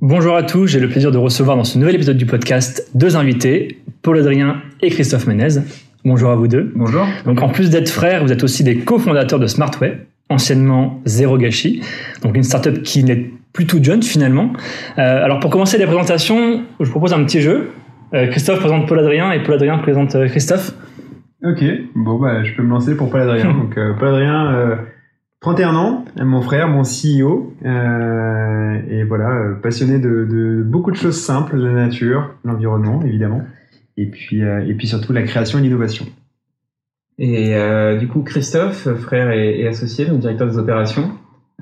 Bonjour à tous, j'ai le plaisir de recevoir dans ce nouvel épisode du podcast deux invités, Paul Adrien et Christophe Menez. Bonjour à vous deux. Bonjour. Donc en plus d'être frères, vous êtes aussi des cofondateurs de Smartway, anciennement Zéro Gâchis, donc une startup qui n'est plus toute jeune finalement. Euh, alors pour commencer les présentations, je vous propose un petit jeu. Euh, Christophe présente Paul Adrien et Paul Adrien présente euh, Christophe. Ok, bon bah je peux me lancer pour Paul Adrien. Donc euh, Paul Adrien, 31 ans, mon frère, mon CEO, euh, et voilà, euh, passionné de, de beaucoup de choses simples, la nature, l'environnement évidemment, et puis euh, et puis surtout la création et l'innovation. Et euh, du coup, Christophe, frère et, et associé, donc directeur des opérations,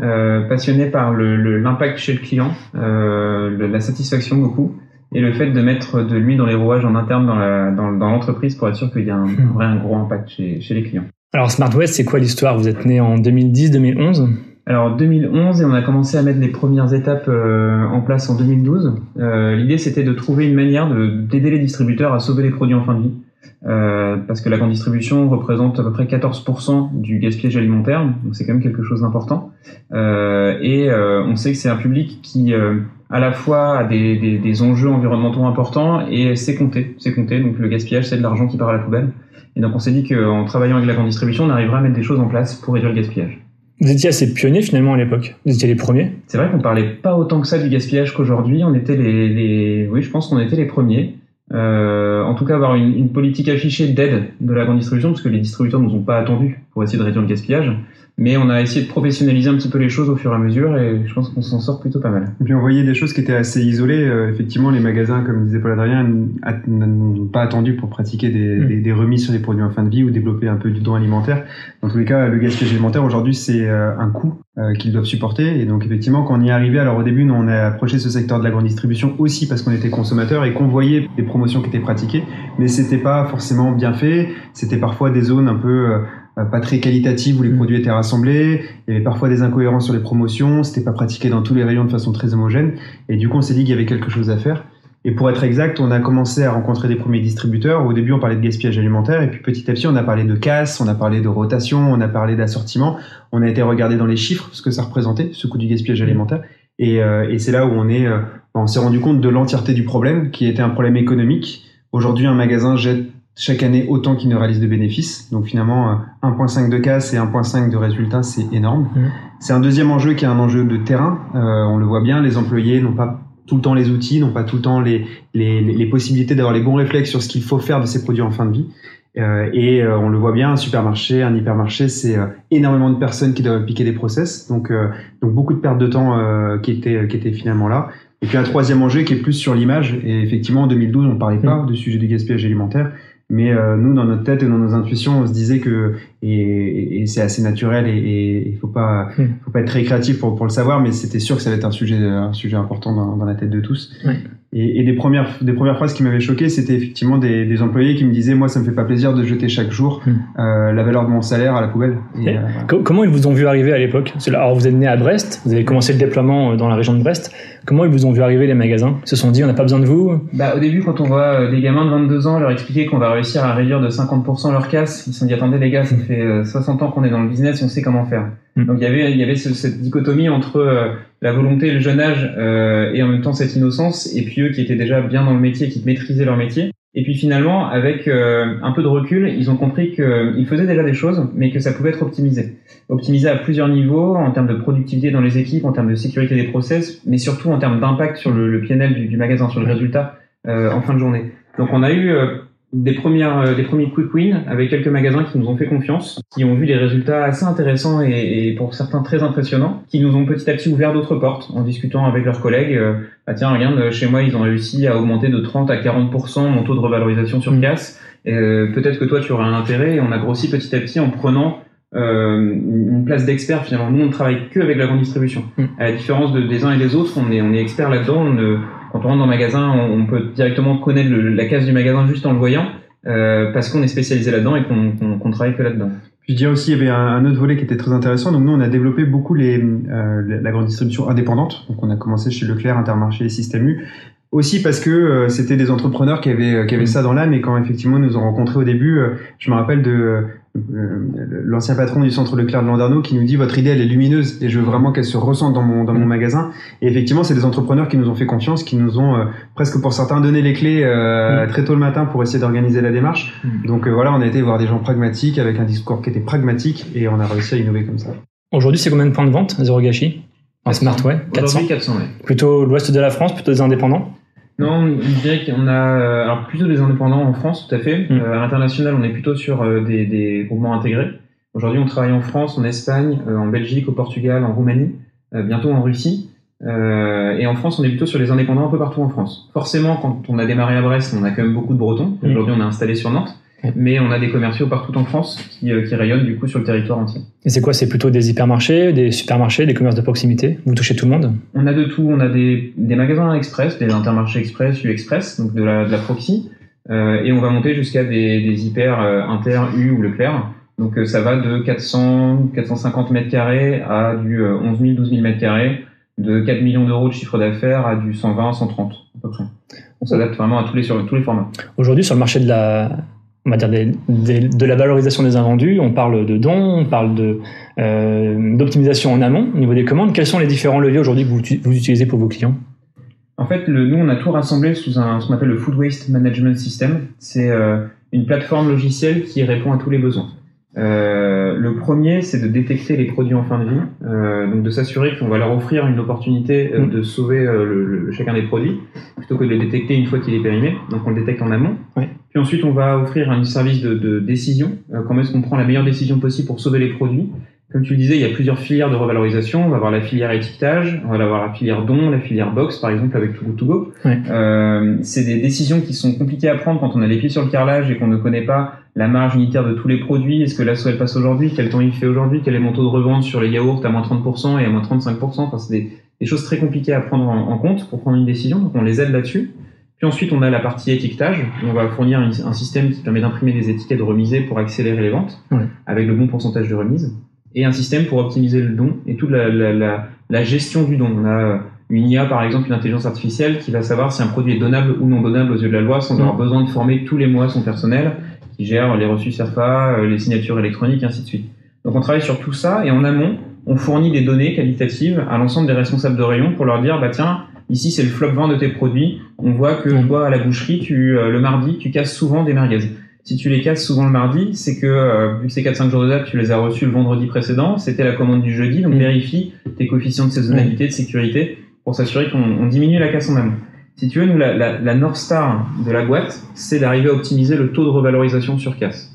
euh, passionné par le- le- l'impact chez le client, euh, le- la satisfaction beaucoup, et le fait de mettre de l'huile dans les rouages en interne dans la- dans- dans l'entreprise pour être sûr qu'il y a un, un vrai un gros impact chez, chez les clients. Alors Smartway, c'est quoi l'histoire? Vous êtes né en 2010-2011 Alors 2011 et on a commencé à mettre les premières étapes euh, en place en 2012. Euh, L'idée c'était de trouver une manière de- d'aider les distributeurs à sauver les produits en fin de vie. Euh, parce que la grande distribution représente à peu près 14% du gaspillage alimentaire, donc c'est quand même quelque chose d'important. Euh, et euh, on sait que c'est un public qui à la fois a des, des, des enjeux environnementaux importants et c'est compté, c'est compté. Donc le gaspillage c'est de l'argent qui part à la poubelle. Et donc on s'est dit qu'en travaillant avec la grande distribution, on arriverait à mettre des choses en place pour réduire le gaspillage. Vous étiez assez pionnier finalement à l'époque. Vous étiez les premiers. C'est vrai qu'on parlait pas autant que ça du gaspillage qu'aujourd'hui. On était les, les, oui, je pense qu'on était les premiers. Euh, en tout cas, avoir une, une politique affichée d'aide de la grande distribution, parce que les distributeurs nous ont pas attendus pour essayer de réduire le gaspillage. Mais on a essayé de professionnaliser un petit peu les choses au fur et à mesure, et je pense qu'on s'en sort plutôt pas mal. Et puis on voyait des choses qui étaient assez isolées. Euh, effectivement, les magasins, comme disait Paul Adrien, n'ont pas attendu pour pratiquer des, Mm. des, des remises sur les produits en fin de vie ou développer un peu du don alimentaire. Dans tous les cas, le gaspillage alimentaire aujourd'hui, c'est euh, un coût euh, qu'ils doivent supporter. Et donc effectivement, quand on y est arrivé, alors au début, nous, on a approché ce secteur de la grande distribution aussi parce qu'on était consommateur et qu'on voyait des promotions qui étaient pratiquées, mais c'était pas forcément bien fait. C'était parfois des zones un peu euh, pas très qualitatives où les Mm. produits étaient rassemblés. Il y avait parfois des incohérences sur les promotions. C'était pas pratiqué dans tous les rayons de façon très homogène. Et du coup, on s'est dit qu'il y avait quelque chose à faire. Et pour être exact, on a commencé à rencontrer des premiers distributeurs. Au début, on parlait de gaspillage alimentaire, et puis petit à petit, on a parlé de casse, on a parlé de rotation, on a parlé d'assortiment. On a été regarder dans les chiffres ce que ça représentait, ce coût du gaspillage alimentaire. Et, euh, et c'est là où on est, euh, on s'est rendu compte de l'entièreté du problème, qui était un problème économique. Aujourd'hui, un magasin jette chaque année autant qu'il ne réalise de bénéfices. Donc finalement, euh, 1.5 de casse et 1.5 de résultats, c'est énorme. Mhm. C'est un deuxième enjeu qui est un enjeu de terrain. Euh, on le voit bien, les employés n'ont pas tout le temps les outils, n'ont pas tout le temps les, les, les- possibilités d'avoir les bons réflexes sur ce qu'il faut faire de ces produits en fin de vie. Euh, et euh, on le voit bien, un supermarché, un hypermarché, c'est euh, énormément de personnes qui doivent appliquer des process, donc, euh, donc beaucoup de pertes de temps euh, qui, étaient, qui étaient finalement là. Et puis un troisième enjeu qui est plus sur l'image, et effectivement en 2012 on ne parlait pas du sujet du gaspillage alimentaire, mais euh, nous dans notre tête et dans nos intuitions on se disait que, et, et- c'est assez naturel et- il faut pas, Mm. faut pas être très créatif pour, pour le savoir, mais c'était sûr que ça allait être un sujet, un sujet important dans, dans la tête de tous. Ouais. Et, et des premières, des premières phrases qui m'avaient choqué, c'était effectivement des, des employés qui me disaient, moi, ça me fait pas plaisir de jeter chaque jour Hmm. euh, la valeur de mon salaire à la poubelle. Et, Et euh, Comment ils vous ont vu arriver à l'époque? Alors vous êtes né à Brest, vous avez commencé le déploiement euh, dans la région de Brest. Comment ils vous ont vu arriver les magasins? Ils se sont dit on n'a pas besoin de vous? Bah, au début, quand on voit des gamins de 22 ans leur expliquer qu'on va réussir à réduire de 50% leur casse, ils se sont dit attendez les gars, ça fait euh, 60 ans qu'on est dans le business, on sait comment faire. Mm. Donc il y avait, il y avait ce- cette dichotomie entre euh, la volonté, le jeune âge euh, et en même temps cette innocence, et puis eux qui étaient déjà bien dans le métier, qui maîtrisaient leur métier. Et puis finalement, avec euh, un peu de recul, ils ont compris qu'ils faisaient déjà des choses, mais que ça pouvait être optimisé. Optimisé à plusieurs niveaux, en termes de productivité dans les équipes, en termes de sécurité des process, mais surtout en termes d'impact sur le, le PNL du, du magasin, sur le résultat euh, en fin de journée. Donc on a eu euh, des premières, euh, des premiers quick wins avec quelques magasins qui nous ont fait confiance, qui ont vu des résultats assez intéressants et, et pour certains très impressionnants, qui nous ont petit à petit ouvert d'autres portes en discutant avec leurs collègues. euh, ah tiens, regarde, euh, chez moi ils ont réussi à augmenter de 30 à 40% mon taux de revalorisation sur Mm. casse. Euh, Peut-être que toi tu aurais un intérêt. Et on a grossi petit à petit en prenant euh, une place d'expert finalement. Nous on ne travaille que avec la grande distribution. Mm. À la différence de, des uns et des autres, on est, on est expert là-dedans. On quand on rentre dans le magasin, on, peut directement connaître la case du magasin juste en le voyant, euh, parce qu'on est spécialisé là-dedans et qu'on qu'on travaille que là-dedans. Je dirais aussi, il y avait un autre volet qui était très intéressant. Donc nous, on a développé beaucoup les, euh, la grande distribution indépendante. Donc on a commencé chez Leclerc, Intermarché et Système U. aussi parce que euh, c'était des entrepreneurs qui avaient qui avaient ça dans l'âme et quand effectivement nous ont rencontrés au début, euh, je me rappelle de euh, l'ancien patron du centre Leclerc de Landerneau qui nous dit votre idée elle est lumineuse et je veux vraiment qu'elle se ressente dans mon dans mon magasin. Et effectivement c'est des entrepreneurs qui nous ont fait confiance qui nous ont presque pour certains donné les clés très tôt le matin pour essayer d'organiser la démarche. Donc voilà on a été voir des gens pragmatiques avec un discours qui était pragmatique et on a réussi à innover comme ça. Aujourd'hui c'est combien de points de vente Zero Gâchis en Smart Way 400 400 ouais. plutôt l'ouest de la France plutôt des indépendants? Non, je dirais qu'on a euh, alors plutôt des indépendants en France, tout à fait. Mm. Euh, à l'international, on est plutôt sur euh, des, des, groupements intégrés. Aujourd'hui, on travaille en France, en Espagne, en Belgique, au Portugal, en Roumanie, bientôt en Russie. et en France, on est plutôt sur les indépendants un peu partout en France. Forcément, quand on a démarré à Brest, on a quand même beaucoup de Bretons. Mm. Aujourd'hui, on a installé sur Nantes mais on a des commerciaux partout en France qui, qui, rayonnent du coup sur le territoire entier. Et c'est quoi C'est plutôt des hypermarchés, des supermarchés, des commerces de proximité? Vous touchez tout le monde? On a de tout. On a des, des magasins express, des intermarchés express, U express, donc de la, de la proxy, euh, et on va monter jusqu'à des, des, hyper euh, inter, U ou Leclerc. Donc euh, ça va de 400, 450 mètres carrés à du 11 000, 12 000 mètres carrés, de 4 millions d'euros de chiffre d'affaires à du 120, 130 à peu près. On s'adapte vraiment à tous les, sur tous les formats. Aujourd'hui, sur le marché de la, on va dire de la valorisation des invendus, on parle de dons, on parle de euh, d'optimisation en amont au niveau des commandes. Quels sont les différents leviers aujourd'hui que vous, vous, utilisez pour vos clients? En fait, le, nous on a tout rassemblé sous un ce qu'on appelle le Food Waste Management System. C'est euh, une plateforme logicielle qui répond à tous les besoins. Euh, le premier, c'est de détecter les produits en fin de vie, donc de s'assurer qu'on va leur offrir une opportunité mm. de sauver le, chacun des produits, plutôt que de les détecter une fois qu'il est périmé. Donc on le détecte en amont. Puis ensuite, on va offrir un service de, de décision. comment est-ce qu'on prend la meilleure décision possible pour sauver les produits? Comme tu le disais, il y a plusieurs filières de revalorisation. On va avoir la filière étiquetage, on va avoir la filière don, la filière box, par exemple avec Too Good To Go. c'est des décisions qui sont compliquées à prendre quand on a les pieds sur le carrelage et qu'on ne connaît pas la marge unitaire de tous les produits, est-ce que la soie elle passe aujourd'hui, quel temps il fait aujourd'hui, quel est mon taux de revente sur les yaourts à moins 30% et à moins 35%, enfin c'est des, des, choses très compliquées à prendre en, compte pour prendre une décision, donc on les aide là-dessus. Puis ensuite on a la partie étiquetage, on va fournir un, système qui permet d'imprimer des étiquettes remisées pour accélérer les ventes, avec le bon pourcentage de remise, et un système pour optimiser le don et toute la, la, la, la gestion du don. On a une IA, par exemple, une intelligence artificielle qui va savoir si un produit est donnable ou non donnable aux yeux de la loi sans avoir besoin de former tous les mois son personnel qui gère les reçus SERPA, euh, les signatures électroniques, et ainsi de suite. Donc on travaille sur tout ça et en amont, on fournit des données qualitatives à l'ensemble des responsables de rayon pour leur dire, bah tiens, ici c'est le flop vent de tes produits. On voit que toi à la boucherie, tu, euh, le mardi, tu casses souvent des merguez. Si tu les casses souvent le mardi, c'est que euh, vu que c'est 4-5 jours de date, tu les as reçus le vendredi précédent, c'était la commande du jeudi, donc vérifie tes coefficients de saisonnalité, de sécurité, pour s'assurer qu'on diminue la casse en amont. Si tu veux, nous, la, la, la North Star de la boîte, c'est d'arriver à optimiser le taux de revalorisation sur casse.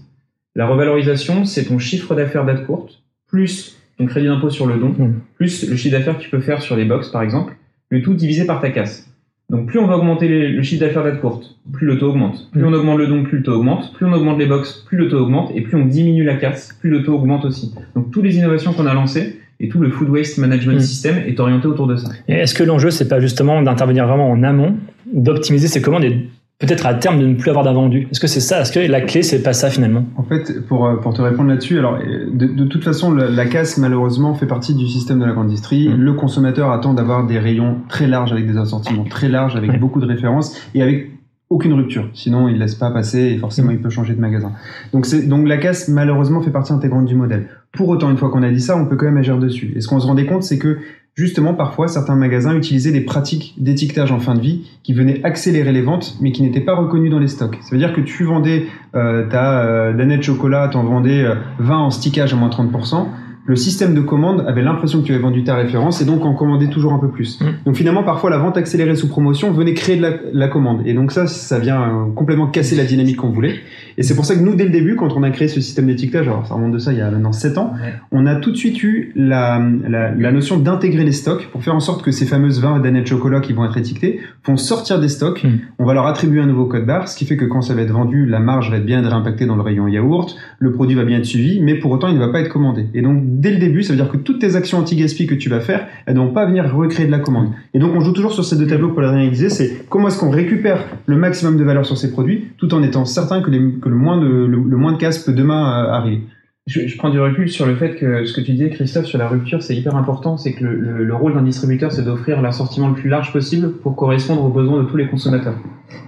La revalorisation, c'est ton chiffre d'affaires date courte, plus ton crédit d'impôt sur le don, mmh. plus le chiffre d'affaires que tu peux faire sur les box, par exemple, le tout divisé par ta casse. Donc plus on va augmenter le chiffre d'affaires date courte, plus le taux augmente. Plus on augmente le don, plus le taux augmente. Plus on augmente les box, plus le taux augmente. Et plus on diminue la casse, plus le taux augmente aussi. Donc toutes les innovations qu'on a lancées, et tout le food waste management mm. system est orienté autour de ça. est-ce que l'enjeu, c'est pas justement d'intervenir vraiment en amont, d'optimiser ses commandes et peut-être à terme de ne plus avoir d'invendus Est-ce que c'est ça Est-ce que la clé, c'est pas ça finalement? En fait, pour, euh, pour te répondre là-dessus, alors de, de, toute façon, la, casse, malheureusement, fait partie du système de la grande industrie. Mm. Le consommateur attend d'avoir des rayons très larges avec des assortiments très larges, avec beaucoup de références et avec aucune rupture. Sinon, il laisse pas passer et forcément, mm. il peut changer de magasin. Donc, c'est, donc la casse, malheureusement, fait partie intégrante du modèle. Pour autant, une fois qu'on a dit ça, on peut quand même agir dessus. Et ce qu'on se rendait compte, c'est que justement, parfois, certains magasins utilisaient des pratiques d'étiquetage en fin de vie qui venaient accélérer les ventes, mais qui n'étaient pas reconnues dans les stocks. Ça veut dire que tu vendais euh, ta euh, danette chocolat, t'en vendais 20 euh, en stickage à moins 30%, le système de commande avait l'impression que tu avais vendu ta référence et donc en commandait toujours un peu plus. Mm. Donc finalement, parfois, la vente accélérée sous promotion venait créer de la, commande. Et donc ça, ça vient euh, complètement casser la dynamique qu'on voulait. Et c'est pour ça que nous, dès le début, quand on a créé ce système d'étiquetage, alors ça remonte de ça il y a maintenant 7 ans, on a tout de suite eu la, la, notion d'intégrer les stocks pour faire en sorte que ces fameuses 20 d'années de chocolat qui vont être étiquetées vont sortir des stocks. Mm. On va leur attribuer un nouveau code barre, ce qui fait que quand ça va être vendu, la marge va être bien réimpactée dans le rayon yaourt, le produit va bien être suivi, mais pour autant, il ne va pas être commandé. Et donc, dès le début, ça veut dire que toutes tes actions anti-gaspi que tu vas faire, elles ne vont pas venir recréer de la commande. Et donc, on joue toujours sur ces deux tableaux pour la réaliser, c'est comment est-ce qu'on récupère le maximum de valeur sur ces produits, tout en étant certain que, le, moins de, le, casse peut demain euh, arriver. je, prends du recul sur le fait que ce que tu disais, Christophe, sur la rupture, c'est hyper important. C'est que le, rôle d'un distributeur, c'est d'offrir l'assortiment le plus large possible pour correspondre aux besoins de tous les consommateurs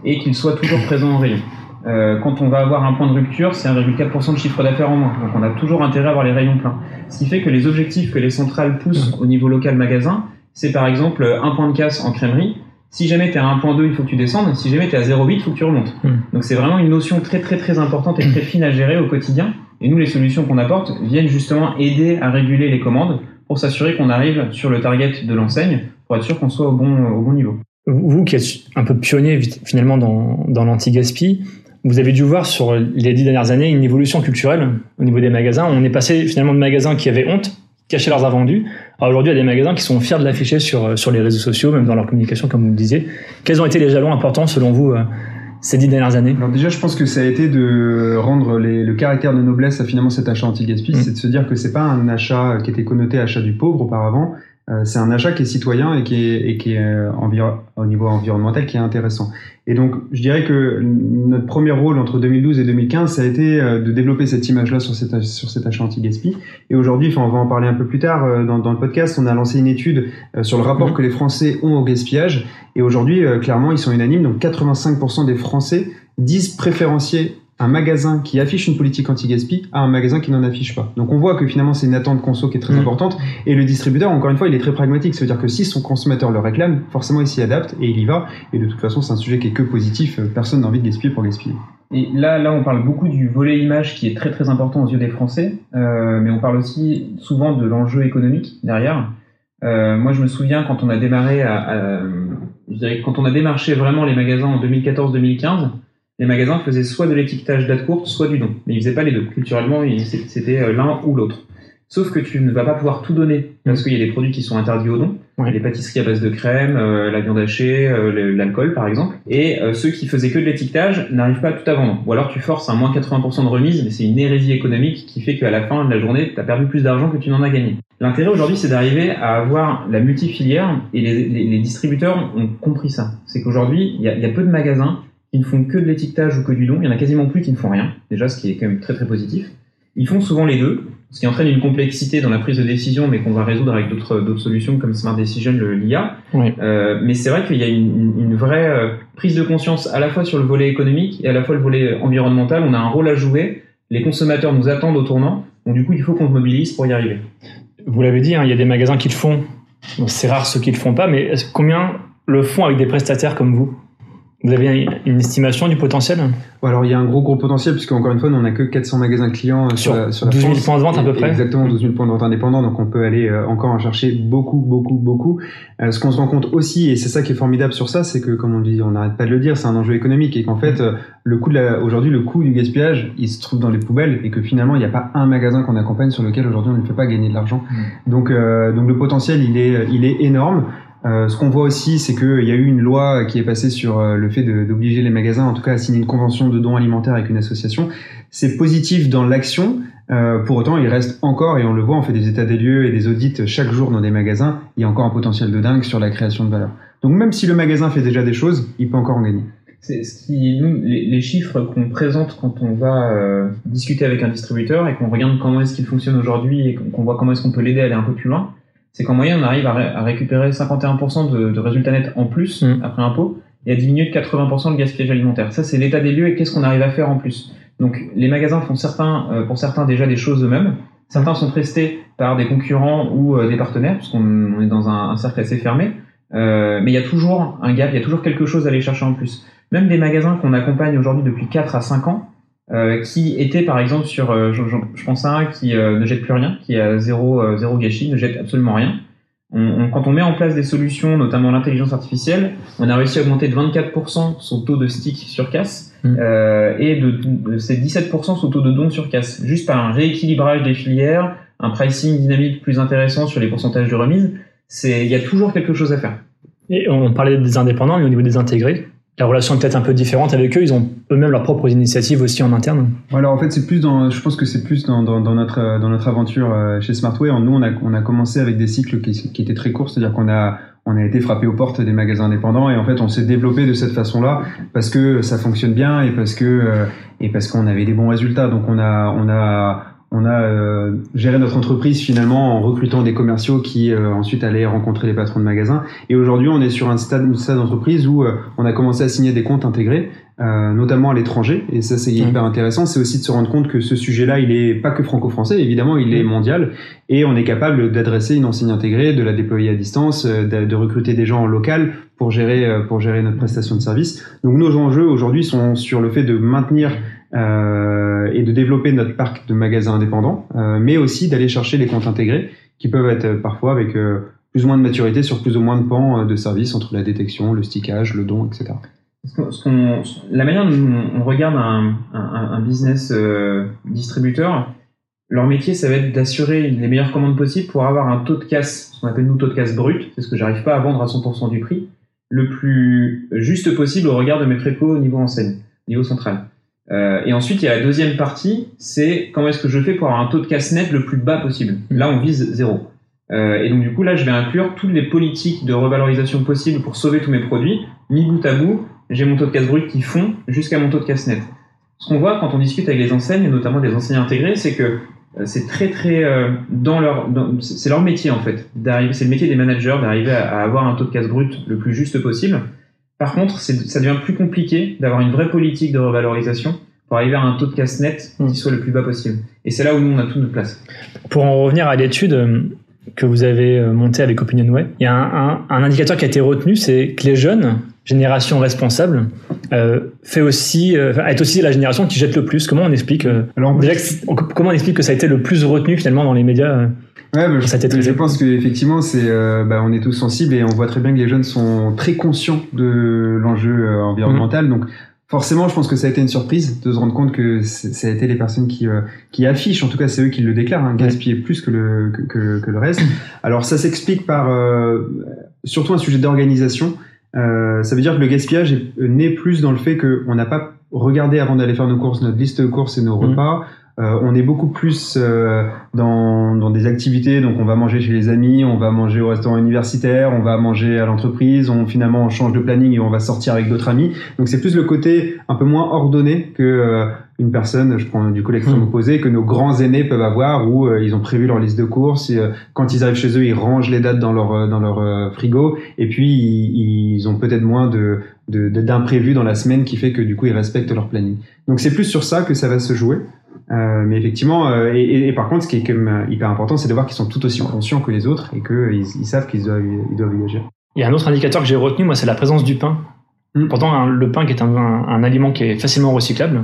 et qu'il soit toujours présent en rayon. Euh, quand on va avoir un point de rupture, c'est 1,4% de chiffre d'affaires en moins. Donc on a toujours intérêt à avoir les rayons pleins. Ce qui fait que les objectifs que les centrales poussent au niveau local magasin, c'est par exemple un point de casse en crèmerie. Si jamais tu es à 1.2, il faut que tu descendes. Si jamais tu es à 0.8, il faut que tu remontes. Hmm. Donc c'est vraiment une notion très très très importante et très fine à gérer au quotidien. Et nous, les solutions qu'on apporte viennent justement aider à réguler les commandes pour s'assurer qu'on arrive sur le target de l'enseigne pour être sûr qu'on soit au bon, au bon niveau. Vous qui êtes un peu pionnier finalement dans, dans l'anti-gaspi, vous avez dû voir sur les dix dernières années une évolution culturelle au niveau des magasins. On est passé finalement de magasins qui avaient honte, cachaient leurs invendus, à aujourd'hui à des magasins qui sont fiers de l'afficher sur, sur les réseaux sociaux, même dans leur communication, comme vous le disiez. Quels ont été les jalons importants selon vous euh, ces dix dernières années? Alors déjà, je pense que ça a été de rendre le caractère de noblesse à finalement cet achat anti-gaspi, mmh. c'est de se dire que c'est pas un achat qui était connoté achat du pauvre auparavant, euh, c'est un achat qui est citoyen et qui est, et qui est euh, au niveau environnemental qui est intéressant. Et donc, je dirais que notre premier rôle entre 2012 et 2015, ça a été euh, de développer cette image-là sur, cette, sur cet achat anti-gaspi. Et aujourd'hui, enfin, on va en parler un peu plus tard dans, dans, le podcast, on a lancé une étude sur le rapport mmh. que les Français ont au gaspillage. Et aujourd'hui, clairement, ils sont unanimes. Donc, 85% des Français disent préférencier un magasin qui affiche une politique anti-gaspi à un magasin qui n'en affiche pas. Donc on voit que finalement c'est une attente conso qui est très mm. importante et le distributeur encore une fois il est très pragmatique, c'est-à-dire que si son consommateur le réclame, forcément il s'y adapte et il y va et de toute façon c'est un sujet qui est que positif, personne n'a envie de gaspiller pour gaspiller. Et là, là, on parle beaucoup du volet image qui est très très important aux yeux des Français, euh, mais on parle aussi souvent de l'enjeu économique derrière. Euh, moi, je me souviens quand on a démarré, à, je dirais quand on a démarché vraiment les magasins en 2014-2015, les magasins faisaient soit de l'étiquetage date courte, soit du don. Mais ils faisaient pas les deux. Culturellement, c'était euh, l'un ou l'autre. Sauf que tu ne vas pas pouvoir tout donner parce qu'il y a des produits qui sont interdits au don. Les pâtisseries à base de crème, euh, la viande hachée, euh, l'alcool par exemple. Et ceux qui faisaient que de l'étiquetage n'arrivent pas à tout à vendre. Ou alors tu forces un moins 80% de remise, mais c'est une hérésie économique qui fait qu'à la fin de la journée, tu as perdu plus d'argent que tu n'en as gagné. L'intérêt aujourd'hui, c'est d'arriver à avoir la multifilière et les, distributeurs ont compris ça. C'est qu'aujourd'hui, il y, y a peu de magasins ils ne font que de l'étiquetage ou que du don. Il y en a quasiment plus qui ne font rien, déjà, ce qui est quand même très très positif. Ils font souvent les deux, ce qui entraîne une complexité dans la prise de décision, mais qu'on va résoudre avec d'autres solutions comme Smart Decision, l'IA. Euh, mais c'est vrai qu'il y a une, une vraie euh, prise de conscience à la fois sur le volet économique et à la fois le volet environnemental. On a un rôle à jouer. Les consommateurs nous attendent au tournant. Donc du coup, il faut qu'on se mobilise pour y arriver. Vous l'avez dit, hein, il y a des magasins qui le font. c'est rare ceux qui le font pas, mais combien le font avec des prestataires comme vous? Vous avez une estimation du potentiel? Alors il y a un gros gros potentiel puisque encore une fois on n'a que 400 magasins clients euh, sur, sur, la, 12 000 points de vente à peu près. Exactement 12 000 points de vente indépendants donc on peut aller euh, encore en chercher beaucoup beaucoup beaucoup. Euh, ce qu'on se rend compte aussi et c'est ça qui est formidable sur ça c'est que comme on dit on n'arrête pas de le dire c'est un enjeu économique et qu'en fait le coût de la, aujourd'hui le coût du gaspillage il se trouve dans les poubelles et que finalement il n'y a pas un magasin qu'on accompagne sur lequel aujourd'hui on ne fait pas gagner de l'argent. Mmh. Donc donc le potentiel il est il est énorme. Euh, ce qu'on voit aussi, c'est qu'il y a eu une loi qui est passée sur euh, le fait d'obliger les magasins, en tout cas, à signer une convention de dons alimentaires avec une association. C'est positif dans l'action. Euh, pour autant, il reste encore, et on le voit, on fait des états des lieux et des audits chaque jour dans des magasins, il y a encore un potentiel de dingue sur la création de valeur. Donc même si le magasin fait déjà des choses, il peut encore en gagner. C'est ce qui, nous, les, chiffres qu'on présente quand on va euh, discuter avec un distributeur et qu'on regarde comment est-ce qu'il fonctionne aujourd'hui et qu'on voit comment est-ce qu'on peut l'aider à aller un peu plus loin, c'est qu'en moyenne, on arrive à, récupérer 51% de, de, résultats nets en plus mm. après impôt et à diminuer de 80% le gaspillage alimentaire. Ça, c'est l'état des lieux et qu'est-ce qu'on arrive à faire en plus. Donc, les magasins font certains, euh, pour certains déjà des choses eux-mêmes. Certains sont prestés par des concurrents ou euh, des partenaires, puisqu'on est dans un, un cercle assez fermé. Euh, mais il y a toujours un gap, il y a toujours quelque chose à aller chercher en plus. Même des magasins qu'on accompagne aujourd'hui depuis 4 à 5 ans, euh, qui était par exemple sur, euh, je, je, pense à un qui euh, ne jette plus rien, qui a zéro, zéro gâchis, ne jette absolument rien. On, quand on met en place des solutions, notamment l'intelligence artificielle, on a réussi à augmenter de 24% son taux de stick sur casse mmh. et de, de, 17% son taux de don sur casse, juste par un rééquilibrage des filières, un pricing dynamique plus intéressant sur les pourcentages de remise. Il y a toujours quelque chose à faire. Et on parlait des indépendants, mais au niveau des intégrés, la relation est peut-être un peu différente avec eux. Ils ont eux-mêmes leurs propres initiatives aussi en interne. Alors en fait, c'est plus dans, je pense que c'est plus dans, dans, dans, notre dans notre aventure euh, chez Smartway. Nous, on a on a commencé avec des cycles qui, qui étaient très courts, c'est-à-dire qu'on a on a été frappé aux portes des magasins indépendants et en fait on s'est développé de cette façon-là parce que ça fonctionne bien et parce que euh, et parce qu'on avait des bons résultats. Donc on a on a on a euh, géré notre entreprise finalement en recrutant des commerciaux qui euh, ensuite allaient rencontrer les patrons de magasins. Et aujourd'hui, on est sur un stade, une stade d'entreprise où euh, on a commencé à signer des comptes intégrés, notamment à l'étranger. Et ça, c'est hyper intéressant. C'est aussi de se rendre compte que ce sujet-là, il est pas que franco-français, évidemment, il est mondial. Et on est capable d'adresser une enseigne intégrée, de la déployer à distance, de, de, recruter des gens en local pour gérer, pour gérer notre prestation de service. Donc nos enjeux aujourd'hui sont sur le fait de maintenir euh, et de développer notre parc de magasins indépendants, euh, mais aussi d'aller chercher les comptes intégrés qui peuvent être euh, parfois avec plus ou moins de maturité sur plus ou moins de pans de services entre la détection, le stickage, le don, etc. la manière dont on regarde un, business distributeur, leur métier, ça va être d'assurer les meilleures commandes possibles pour avoir un taux de casse, ce qu'on appelle nous taux de casse brut, c'est ce que j'arrive pas à vendre à 100% du prix, le plus juste possible au regard de mes préco au niveau enseigne, niveau central. Euh, et ensuite, il y a la deuxième partie, c'est comment est-ce que je fais pour avoir un taux de casse net le plus bas possible. Là, on vise zéro. Euh, et donc, du coup, là, je vais inclure toutes les politiques de revalorisation possibles pour sauver tous mes produits. Mis bout à bout, j'ai mon taux de casse brut qui fond jusqu'à mon taux de casse net. Ce qu'on voit quand on discute avec les enseignes, et notamment des enseignes intégrées, c'est que euh, c'est très très euh, dans leur c'est leur métier en fait c'est le métier des managers d'arriver à, à, avoir un taux de casse brut le plus juste possible par contre, ça devient plus compliqué d'avoir une vraie politique de revalorisation pour arriver à un taux de casse net qui hmm. soit le plus bas possible. Et c'est là où nous, on a toute notre place. Pour en revenir à l'étude euh, que vous avez euh, montée avec OpinionWay, il y a un, indicateur qui a été retenu, c'est que les jeunes, génération responsable, euh, fait aussi, est aussi la génération qui jette le plus. Comment on explique Alors, comment on explique que ça a été le plus retenu finalement dans les médias Ouais, bah, je, je, pense qu'effectivement, c'est, euh, bah, on est tous sensibles et on voit très bien que les jeunes sont très conscients de l'enjeu euh, environnemental. Donc, forcément, je pense que ça a été une surprise de se rendre compte que ça a été les personnes qui, euh, qui affichent, en tout cas, c'est eux qui le déclarent, hein, gaspiller plus que le, que, que, le reste. Alors, ça s'explique par surtout un sujet d'organisation. ça veut dire que le gaspillage est né plus dans le fait qu'on n'a pas regardé avant d'aller faire nos courses notre liste de courses et nos mmh. Euh, on est beaucoup plus euh, dans, dans, des activités, donc on va manger chez les amis, on va manger au restaurant universitaire, on va manger à l'entreprise, on finalement on change de planning et on va sortir avec d'autres amis. Donc c'est plus le côté un peu moins ordonné que euh, une personne, je prends du l'extrême mmh. opposé, que nos grands aînés peuvent avoir où ils ont prévu leur liste de courses. Et, quand ils arrivent chez eux, ils rangent les dates dans leur dans leur frigo et puis ils, ils ont peut-être moins de d'imprévus de, dans la semaine qui fait que du coup ils respectent leur planning. Donc c'est plus sur ça que ça va se jouer. Euh, mais effectivement, euh, et, et, par contre, ce qui est quand même euh, hyper important, c'est de voir qu'ils sont tout aussi conscients que les autres et qu'ils ils savent qu'ils doivent, ils doivent y agir. Il y a un autre indicateur que j'ai retenu, moi, c'est la présence du pain. Mm. Pourtant, le pain qui est un, un, aliment qui est facilement recyclable,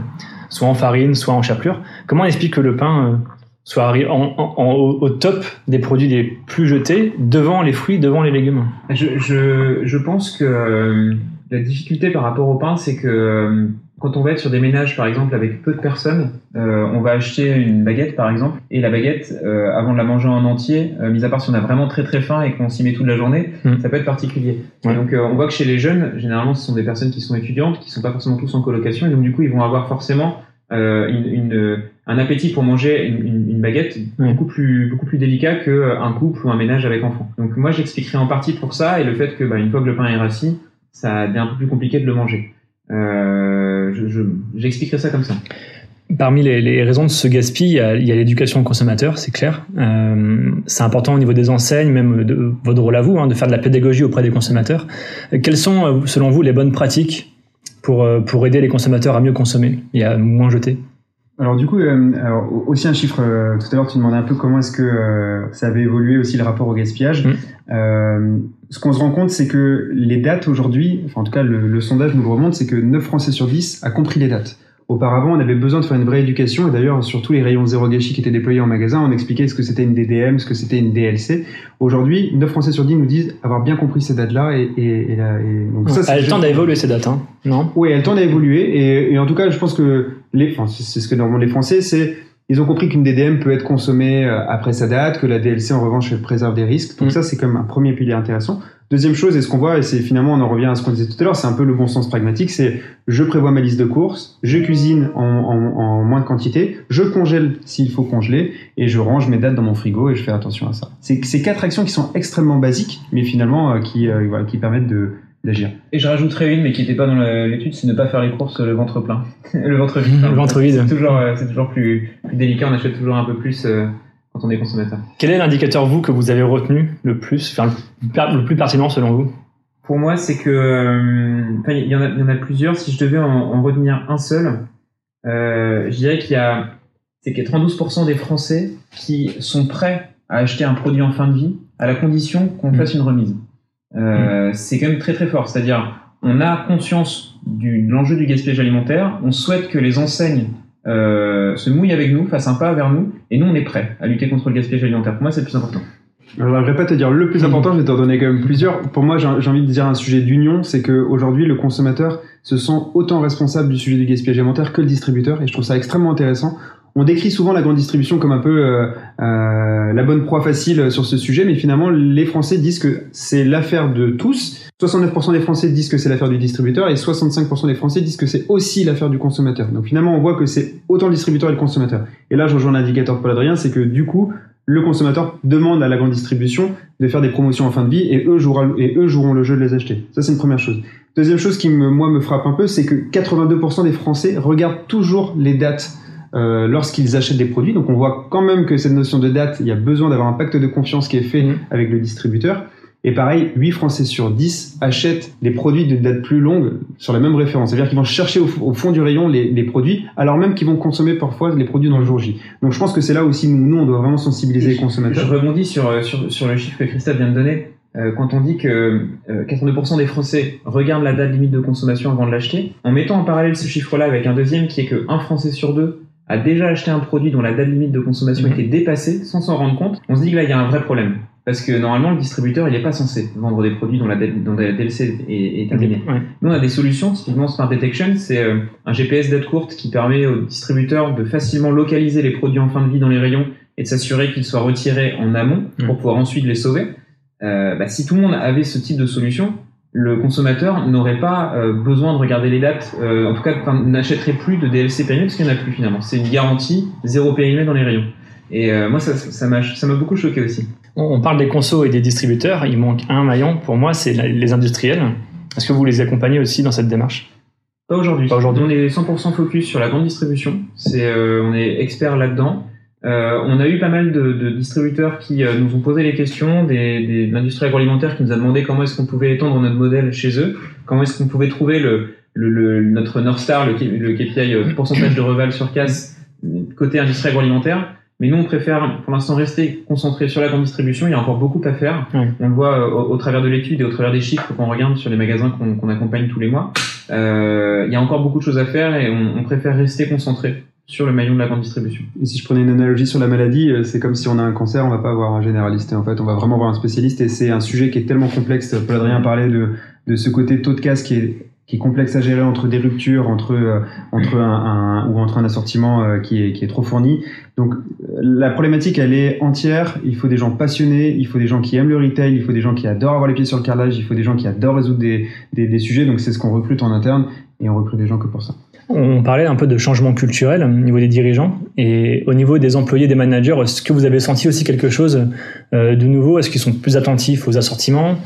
soit en farine, soit en chapelure. Comment on explique que le pain soit en, en, au top des produits les plus jetés, devant les fruits, devant les légumes? Je, je, je pense que la difficulté par rapport au pain, c'est que quand on va être sur des ménages, par exemple, avec peu de personnes, euh, on va acheter une baguette, par exemple, et la baguette, euh, avant de la manger en entier, euh, mis à part si on a vraiment très très faim et qu'on s'y met toute la journée, mm. ça peut être particulier. Donc, on voit que chez les jeunes, généralement, ce sont des personnes qui sont étudiantes, qui sont pas forcément tous en colocation, et donc du coup, ils vont avoir forcément une, une, un appétit pour manger une, une baguette beaucoup plus beaucoup plus délicat qu'un couple ou un ménage avec enfants. Donc, moi, j'expliquerai en partie pour ça et le fait que, bah, une fois que le pain est rassis, ça devient un peu plus compliqué de le manger. J'expliquerai ça comme ça. Parmi les, les, raisons de ce gaspillage, il y a l'éducation consommateur, c'est clair. Euh, c'est important au niveau des enseignes, même votre rôle à vous, hein, de faire de la pédagogie auprès des consommateurs. Quelles sont, euh, selon vous, les bonnes pratiques pour, euh, pour aider les consommateurs à mieux consommer et à moins jeter? Alors du coup, euh, alors, aussi un chiffre, euh, tout à l'heure tu demandais un peu comment est-ce que euh, ça avait évolué aussi le rapport au gaspillage. Mmh. ce qu'on se rend compte, c'est que les dates aujourd'hui, enfin en tout cas le, le sondage nous le remonte, c'est que 9 Français sur 10 a compris les dates. Auparavant, on avait besoin de faire une vraie éducation, et d'ailleurs, sur tous les rayons zéro gâchis qui étaient déployés en magasin, on expliquait ce que c'était une DDM, ce que c'était une DLC. Aujourd'hui, 9 Français sur 10 nous disent avoir bien compris ces dates-là, et, et, et, donc ça, Elle tend à évoluer ces dates, hein, non? Oui, elle tend à évoluer, et, et, en tout cas, je pense que les, enfin, c'est ce que normalement les Français, c'est ils ont compris qu'une DDM peut être consommée euh, après sa date, que la DLC en revanche préserve des risques. Donc mm. ça, c'est comme un premier pilier intéressant. Deuxième chose, et ce qu'on voit, et c'est finalement, on en revient à ce qu'on disait tout à l'heure, c'est un peu le bon sens pragmatique, c'est je prévois ma liste de courses, je cuisine en, en, en moins de quantité, je congèle s'il faut congeler, et je range mes dates dans mon frigo et je fais attention à ça. C'est ces quatre actions qui sont extrêmement basiques, mais finalement euh, qui, euh, voilà, qui permettent de d'agir. Et je rajouterais une, mais qui n'était pas dans l'étude, c'est ne pas faire les courses le ventre plein. le ventre vide. Le ventre vide. C'est toujours, c'est toujours plus, plus délicat, on achète toujours un peu plus quand on est consommateur. Quel est l'indicateur, vous, que vous avez retenu le plus, enfin, le plus pertinent selon vous? Pour moi, c'est que, il y, en a, y en a plusieurs. Si je devais en, retenir un seul, euh, je dirais qu'il y a, c'est qu'il y a 32% des Français qui sont prêts à acheter un produit en fin de vie à la condition qu'on mmh. fasse une remise. Euh. C'est quand même très très fort. C'est-à-dire, on a conscience du, de l'enjeu du gaspillage alimentaire. On souhaite que les enseignes euh, se mouillent avec nous, fassent un pas vers nous, et nous on est prêts à lutter contre le gaspillage alimentaire. Pour moi, c'est le plus important. Je ne pas te dire le plus important, je vais t'en donner quand même plusieurs. Pour moi, j'ai envie de dire un sujet d'union, c'est qu'aujourd'hui, le consommateur se sent autant responsable du sujet du gaspillage alimentaire que le distributeur, et je trouve ça extrêmement intéressant. On décrit souvent la grande distribution comme un peu euh, euh, la bonne proie facile sur ce sujet, mais finalement, les Français disent que c'est l'affaire de tous. 69% des Français disent que c'est l'affaire du distributeur et 65% des Français disent que c'est aussi l'affaire du consommateur. Donc finalement, on voit que c'est autant le distributeur et le consommateur. Et là, je rejoins l'indicateur Paul Adrien, c'est que du coup, le consommateur demande à la grande distribution de faire des promotions en fin de vie et eux joueront, le jeu de les acheter. Ça, c'est une première chose. Deuxième chose qui, me, moi, me frappe un peu, c'est que 82% des Français regardent toujours les dates euh, lorsqu'ils achètent des produits. Donc on voit quand même que cette notion de date, il y a besoin d'avoir un pacte de confiance qui est fait mmh. avec le distributeur. Et pareil, 8 Français sur 10 achètent des produits de date plus longue sur la même référence. C'est-à-dire qu'ils vont chercher au, fond du rayon les, les, produits, alors même qu'ils vont consommer parfois les produits dans le jour J. Donc je pense que c'est là aussi, nous, on doit vraiment sensibiliser les consommateurs. Je rebondis sur, euh, sur, sur le chiffre que Christophe vient de donner. Euh, quand on dit que euh, 82% des Français regardent la date limite de consommation avant de l'acheter, en mettant en parallèle ce chiffre-là avec un deuxième qui est que un Français sur deux a déjà acheté un produit dont la date limite de consommation mmh. était dépassée sans s'en rendre compte, on se dit que là il y a un vrai problème. Parce que normalement, le distributeur, il n'est pas censé vendre des produits dont la, dont la DLC est, est terminée. Nous, on a des solutions, typiquement Smart Detection, c'est euh, un GPS date courte qui permet au distributeur de facilement localiser les produits en fin de vie dans les rayons et de s'assurer qu'ils soient retirés en amont pour pouvoir ensuite les sauver. Euh, bah, si tout le monde avait ce type de solution, le consommateur n'aurait pas euh, besoin de regarder les dates, euh, en tout cas n'achèterait plus de DLC périmé parce qu'il n'y en a plus finalement. C'est une garantie zéro périmé dans les rayons. Et moi, ça, ça m'a beaucoup choqué aussi on parle des consos et des distributeurs, il manque un maillon pour moi, c'est les industriels. Est-ce que vous les accompagnez aussi dans cette démarche? Pas aujourd'hui. aujourd'hui. On est 100% focus sur la grande distribution. C'est, euh, on est expert là-dedans. Euh, on a eu pas mal de, distributeurs qui euh, nous ont posé les questions, des, des, de l'industrie agroalimentaire qui nous a demandé comment est-ce qu'on pouvait étendre notre modèle chez eux, comment est-ce qu'on pouvait trouver le, le, notre North Star, le, le KPI pourcentage de reval sur casse côté industrie agroalimentaire. Mais nous, on préfère pour l'instant rester concentré sur la grande distribution. Il y a encore beaucoup à faire. On le voit euh, au, travers de l'étude et au travers des chiffres qu'on regarde sur les magasins qu'on accompagne tous les mois. Euh, il y a encore beaucoup de choses à faire et on, on, préfère rester concentré sur le maillon de la grande distribution. Et si je prenais une analogie sur la maladie, euh, c'est comme si on a un cancer, on va pas avoir un généraliste. En fait, on va vraiment avoir un spécialiste et c'est un sujet qui est tellement complexe. Paul Adrien parlait de, de ce côté taux de casse qui est qui est complexe à gérer entre des ruptures, entre euh, entre un, un, ou entre un assortiment euh, qui est qui est trop fourni. Donc la problématique elle est entière. Il faut des gens passionnés, il faut des gens qui aiment le retail, il faut des gens qui adorent avoir les pieds sur le carrelage, il faut des gens qui adorent résoudre des des, des sujets. Donc c'est ce qu'on recrute en interne et on recrute des gens que pour ça. On parlait un peu de changement culturel au niveau des dirigeants et au niveau des employés, des managers. Est-ce que vous avez senti aussi quelque chose euh, de nouveau? Est-ce qu'ils sont plus attentifs aux assortiments?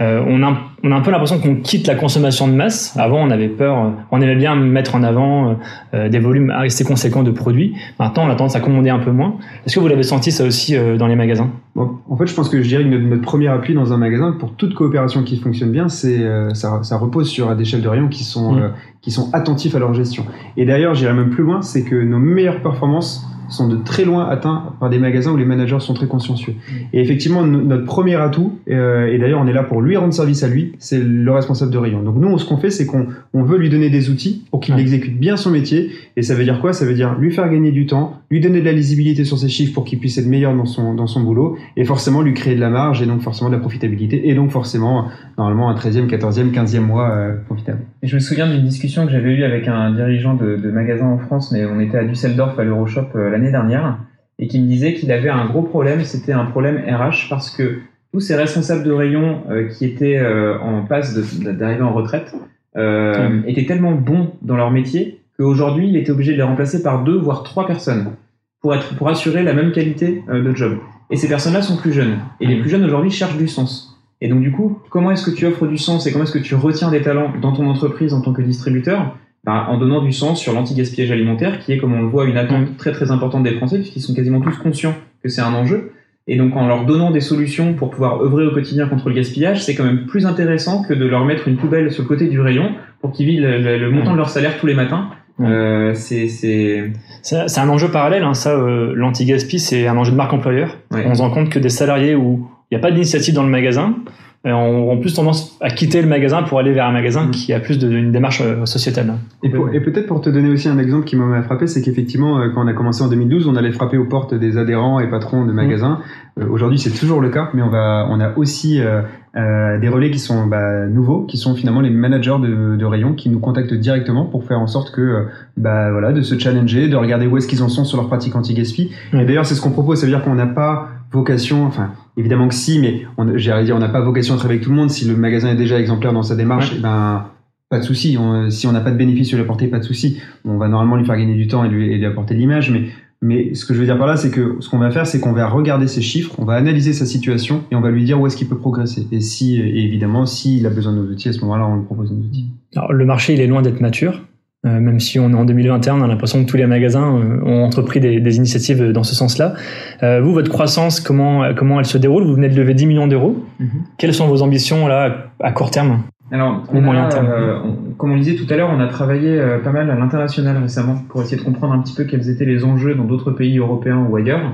Euh, on, a, on a un peu l'impression qu'on quitte la consommation de masse. Avant, on avait peur, on aimait bien mettre en avant euh, des volumes assez conséquents de produits. Maintenant, on a tendance à commander un peu moins. Est-ce que vous l'avez senti ça aussi dans les magasins? En fait, je pense que je dirais que notre, premier appui dans un magasin, pour toute coopération qui fonctionne bien, c'est ça, ça, repose sur des chefs de rayon qui sont mmh qui sont attentifs à leur gestion. Et d'ailleurs, j'irai même plus loin, c'est que nos meilleures performances sont de très loin atteints par des magasins où les managers sont très consciencieux. Mm. Et effectivement, notre premier atout, euh, et d'ailleurs on est là pour lui rendre service à lui, c'est le responsable de rayon. Donc nous, ce qu'on fait, c'est qu'on on veut lui donner des outils pour qu'il exécute bien son métier. Et ça veut dire quoi? Ça veut dire lui faire gagner du temps, lui donner de la lisibilité sur ses chiffres pour qu'il puisse être meilleur dans son, dans son boulot, et forcément lui créer de la marge, et donc forcément de la profitabilité, et donc forcément, normalement, un 13e, 14e, 15e mois euh, profitable. Et je me souviens d'une discussion que j'avais eue avec un dirigeant de, de magasin en France, mais on était à Düsseldorf à l'Euroshop euh, l'année dernière, et qui me disait qu'il avait un gros problème, c'était un problème RH, parce que tous ces responsables de rayon euh, qui étaient en passe d'arriver en retraite étaient tellement bons dans leur métier qu'aujourd'hui, il était obligé de les remplacer par deux, voire trois personnes pour, être, pour assurer la même qualité de job. Et ces personnes-là sont plus jeunes. Et les plus jeunes aujourd'hui cherchent du sens. Et donc du coup, comment est-ce que tu offres du sens et comment est-ce que tu retiens des talents dans ton entreprise en tant que distributeur? Bah, En donnant du sens sur l'anti-gaspillage alimentaire, qui est, comme on le voit, une attente très très importante des Français, puisqu'ils sont quasiment tous conscients que c'est un enjeu. Et donc en leur donnant des solutions pour pouvoir œuvrer au quotidien contre le gaspillage, c'est quand même plus intéressant que de leur mettre une poubelle sur le côté du rayon pour qu'ils vident le, montant de leur salaire tous les matins. Euh, c'est un enjeu parallèle, hein. ça, euh, l'anti-gaspi, c'est un enjeu de marque employeur. On se rend compte que des salariés où il n'y a pas d'initiative dans le magasin, euh, ont plus tendance à quitter le magasin pour aller vers un magasin mm. qui a plus d'une démarche euh, sociétale. Et, peut-être pour te donner aussi un exemple qui m'a frappé, c'est qu'effectivement, euh, quand on a commencé en 2012, on allait frapper aux portes des adhérents et patrons de magasins. Mm. Aujourd'hui, c'est toujours le cas, mais on, va, on a aussi des relais qui sont bah, nouveaux, qui sont finalement les managers de, de rayons qui nous contactent directement pour faire en sorte que, bah, voilà, de se challenger, de regarder où est-ce qu'ils en sont sur leur pratique anti-gaspi. Et d'ailleurs, c'est ce qu'on propose, ça veut dire qu'on n'a pas vocation, enfin évidemment que si, mais j'ai dire on n'a pas vocation à travailler avec tout le monde. Si le magasin est déjà exemplaire dans sa démarche, eh ben pas de souci. si on n'a pas de bénéfice sur la portée, pas de souci. On va normalement lui faire gagner du temps et lui, et lui apporter de l'image, mais mais ce que je veux dire par là, c'est que ce qu'on va faire, c'est qu'on va regarder ses chiffres, on va analyser sa situation et on va lui dire où est-ce qu'il peut progresser. Et si, et évidemment, s'il a besoin de nos outils, à ce moment-là, on lui propose nos outils. Alors, le marché, il est loin d'être mature. Euh, même si on est en 2021, on a l'impression que tous les magasins euh, ont entrepris des, initiatives dans ce sens-là. Euh, vous, votre croissance, comment, comment elle se déroule? Vous venez de lever 10 millions d'euros. Mhm. Quelles sont vos ambitions là à court terme? Alors, au moyen terme comme on disait tout à l'heure, on a travaillé pas mal à l'international récemment pour essayer de comprendre un petit peu quels étaient les enjeux dans d'autres pays européens ou ailleurs.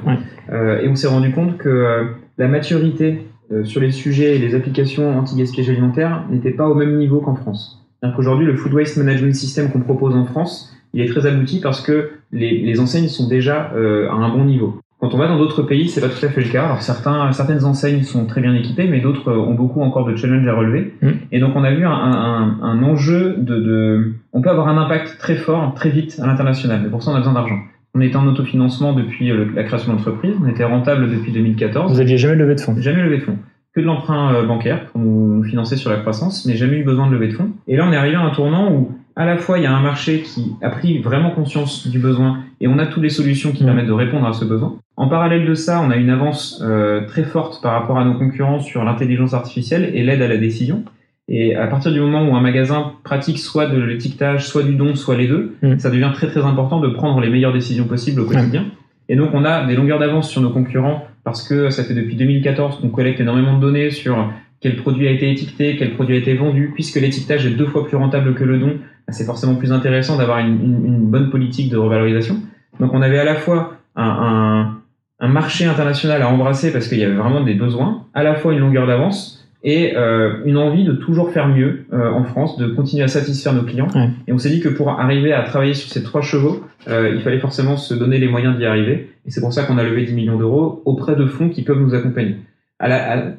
et on s'est rendu compte que la maturité sur les sujets et les applications anti-gaspillage alimentaire n'était pas au même niveau qu'en France. Aujourd'hui, le Food Waste Management System qu'on propose en France, il est très abouti parce que les, enseignes sont déjà euh, à un bon niveau. Quand on va dans d'autres pays, c'est pas tout à fait le cas. Alors certains, certaines enseignes sont très bien équipées, mais d'autres euh, ont beaucoup encore de challenges à relever. Mm. Et donc on a vu un, enjeu de, on peut avoir un impact très fort, très vite à l'international. Mais pour ça, on a besoin d'argent. On était en autofinancement depuis euh, la création de l'entreprise. On était rentable depuis 2014. Vous aviez jamais levé de fonds Jamais levé de fonds que de l'emprunt euh, bancaire pour nous financer sur la croissance, mais jamais eu besoin de lever de fonds. Et là, on est arrivé à un tournant où à la fois il y a un marché qui a pris vraiment conscience du besoin et on a toutes les solutions qui permettent de répondre à ce besoin. En parallèle de ça, on a une avance euh, très forte par rapport à nos concurrents sur l'intelligence artificielle et l'aide à la décision. Et à partir du moment où un magasin pratique soit de l'étiquetage, soit du don, soit les deux, mmh. ça devient très très important de prendre les meilleures décisions possibles au quotidien. Et donc on a des longueurs d'avance sur nos concurrents parce que ça fait depuis 2014 qu'on collecte énormément de données sur quel produit a été étiqueté, quel produit a été vendu, puisque l'étiquetage est deux fois plus rentable que le don, c'est forcément plus intéressant d'avoir une, une, bonne politique de revalorisation. Donc on avait à la fois un, un, un marché international à embrasser parce qu'il y avait vraiment des besoins, à la fois une longueur d'avance, et euh, une envie de toujours faire mieux euh, en France, de continuer à satisfaire nos clients. Et on s'est dit que pour arriver à travailler sur ces trois chevaux, euh, il fallait forcément se donner les moyens d'y arriver. Et c'est pour ça qu'on a levé 10 millions d'euros auprès de fonds qui peuvent nous accompagner.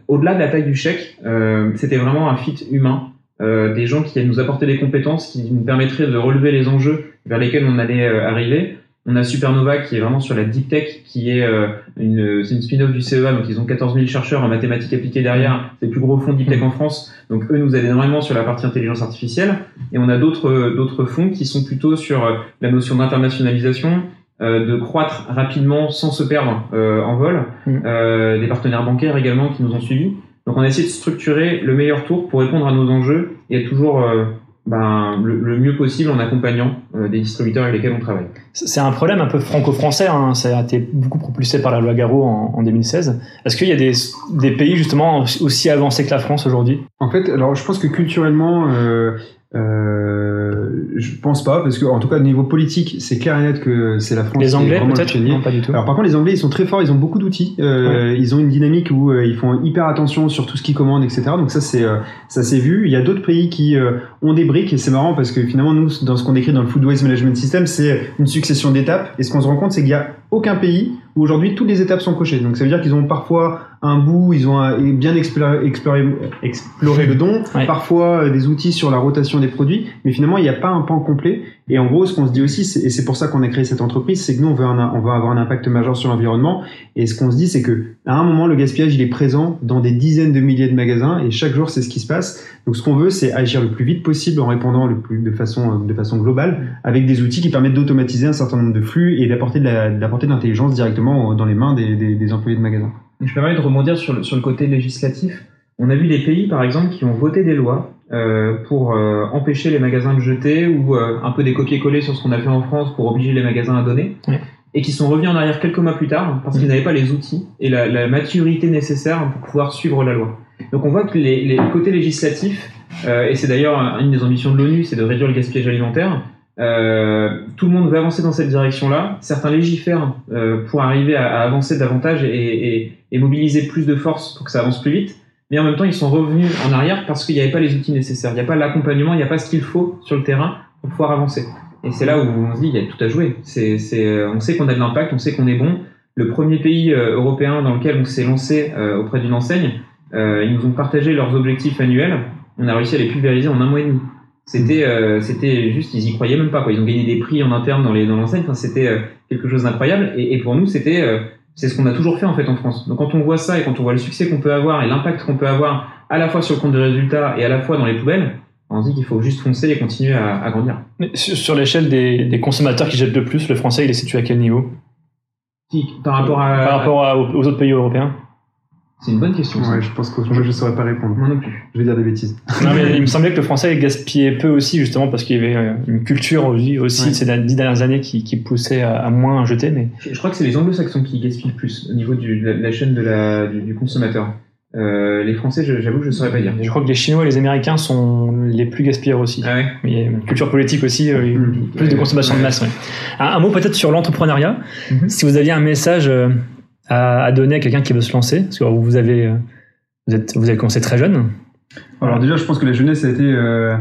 Au-delà de la taille du chèque, c'était vraiment un fit humain, des gens qui nous apportaient des compétences qui nous permettraient de relever les enjeux vers lesquels on allait arriver on a Supernova qui est vraiment sur la deep tech, qui est euh, une, c'est une spin-off du CEA, donc ils ont 14 000 chercheurs en mathématiques appliquées derrière. C'est le plus gros fonds deep tech en France. Donc eux nous aident énormément sur la partie intelligence artificielle. Et on a d'autres d'autres fonds qui sont plutôt sur euh, la notion d'internationalisation, euh, de croître rapidement sans se perdre en vol. Mm. des partenaires bancaires également qui nous ont suivis. Donc on a essayé de structurer le meilleur tour pour répondre à nos enjeux et être toujours ben, le, mieux possible en accompagnant euh, des distributeurs avec lesquels on travaille. C'est un problème un peu franco-français, hein. ça a été beaucoup propulsé par la loi Garot en, en 2016. Est-ce qu'il y a des, des, pays justement aussi avancés que la France aujourd'hui? En fait, alors je pense que culturellement, euh, euh, je pense pas, parce que en tout cas au niveau politique, c'est clair et net que c'est la France. Les Anglais peut-être Non, pas du tout. Alors par contre, les Anglais, ils sont très forts, ils ont beaucoup d'outils, euh, ils ont une dynamique où euh, ils font hyper attention sur tout ce qu'ils commandent, etc. Donc ça, c'est euh, ça s'est vu. Il y a d'autres pays qui euh, ont des briques et c'est marrant parce que finalement nous, dans ce qu'on décrit dans le Food Waste Management System, c'est une succession d'étapes. Et ce qu'on se rend compte, c'est qu'il y a aucun pays où aujourd'hui toutes les étapes sont cochées. Donc ça veut dire qu'ils ont parfois un bout, ils ont bien exploré, exploré, le don, parfois euh, des outils sur la rotation des produits, mais finalement il n'y a pas un pan complet. Et en gros, ce qu'on se dit aussi, et c'est pour ça qu'on a créé cette entreprise, c'est que nous on veut, on avoir un impact majeur sur l'environnement. Et ce qu'on se dit, c'est que à un moment, le gaspillage il est présent dans des dizaines de milliers de magasins, et chaque jour c'est ce qui se passe. Donc ce qu'on veut, c'est agir le plus vite possible en répondant le plus de façon de façon globale, avec des outils qui permettent d'automatiser un certain nombre de flux et d'apporter de l'intelligence directement dans les mains des, des, des employés de magasins. Je permets de rebondir sur le, sur le côté législatif. On a vu des pays, par exemple, qui ont voté des lois euh, pour euh, empêcher les magasins de jeter ou euh, un peu des copier-coller sur ce qu'on a fait en France pour obliger les magasins à donner. Et qui sont revenus en arrière quelques mois plus tard parce qu'ils n'avaient pas les outils et la, la maturité nécessaire pour pouvoir suivre la loi. Donc on voit que les, les côtés législatifs, et c'est d'ailleurs une des ambitions de l'ONU, c'est de réduire le gaspillage alimentaire. Euh, tout le monde veut avancer dans cette direction-là. Certains légifèrent euh, pour arriver à, à avancer davantage et, et, et mobiliser plus de force pour que ça avance plus vite. Mais en même temps, ils sont revenus en arrière parce qu'il n'y avait pas les outils nécessaires. Il n'y a pas l'accompagnement, il n'y a pas ce qu'il faut sur le terrain pour pouvoir avancer. Et c'est là où on se dit, il y a tout à jouer. Euh, on sait qu'on a de l'impact, on sait qu'on est bon. Le premier pays euh, européen dans lequel on s'est lancé euh, auprès d'une enseigne, ils nous ont partagé leurs objectifs annuels. On a réussi à les pulvériser en un mois et demi. C'était, euh, c'était juste, ils y croyaient même pas. Quoi. Ils ont gagné des prix en interne dans les dans l'enseigne. Enfin, c'était euh, quelque chose d'incroyable. Et, et pour nous, c'était, euh, c'est ce qu'on a toujours fait en fait en France. Donc quand on voit ça et quand on voit le succès qu'on peut avoir et l'impact qu'on peut avoir à la fois sur le compte de résultats et à la fois dans les poubelles, on se dit qu'il faut juste foncer et continuer à, à grandir. Mais sur, sur l'échelle des, des consommateurs qui jettent le plus, le français, il est situé à quel niveau? Par rapport à, Par rapport à- aux autres pays européens? C'est une bonne question. Ouais, je pense que moi je saurais pas répondre. Moi non plus. Je vais dire des bêtises. Non, mais il me semblait que le français gaspillait peu aussi, justement, parce qu'il y avait euh, une culture aussi, aussi Ouais. ces dix dernières années qui, qui poussait à, à moins jeter. Mais Je, crois que c'est les anglo-saxons qui gaspillent le plus au niveau du, de la, chaîne de la, du, du consommateur. Euh, les Français, j'avoue que je ne saurais pas dire. je crois que les Chinois et les Américains sont les plus gaspilleurs aussi. Ah ouais Mais il y a une culture politique aussi, euh, Mhm. plus de consommation de masse. ouais. Un, un mot peut-être sur l'entrepreneuriat. Mhm. Si vous aviez un message euh, à, à donner à quelqu'un qui veut se lancer, parce que vous avez, euh, vous, êtes, vous avez commencé très jeune. Alors déjà, je pense que la jeunesse a été. euh,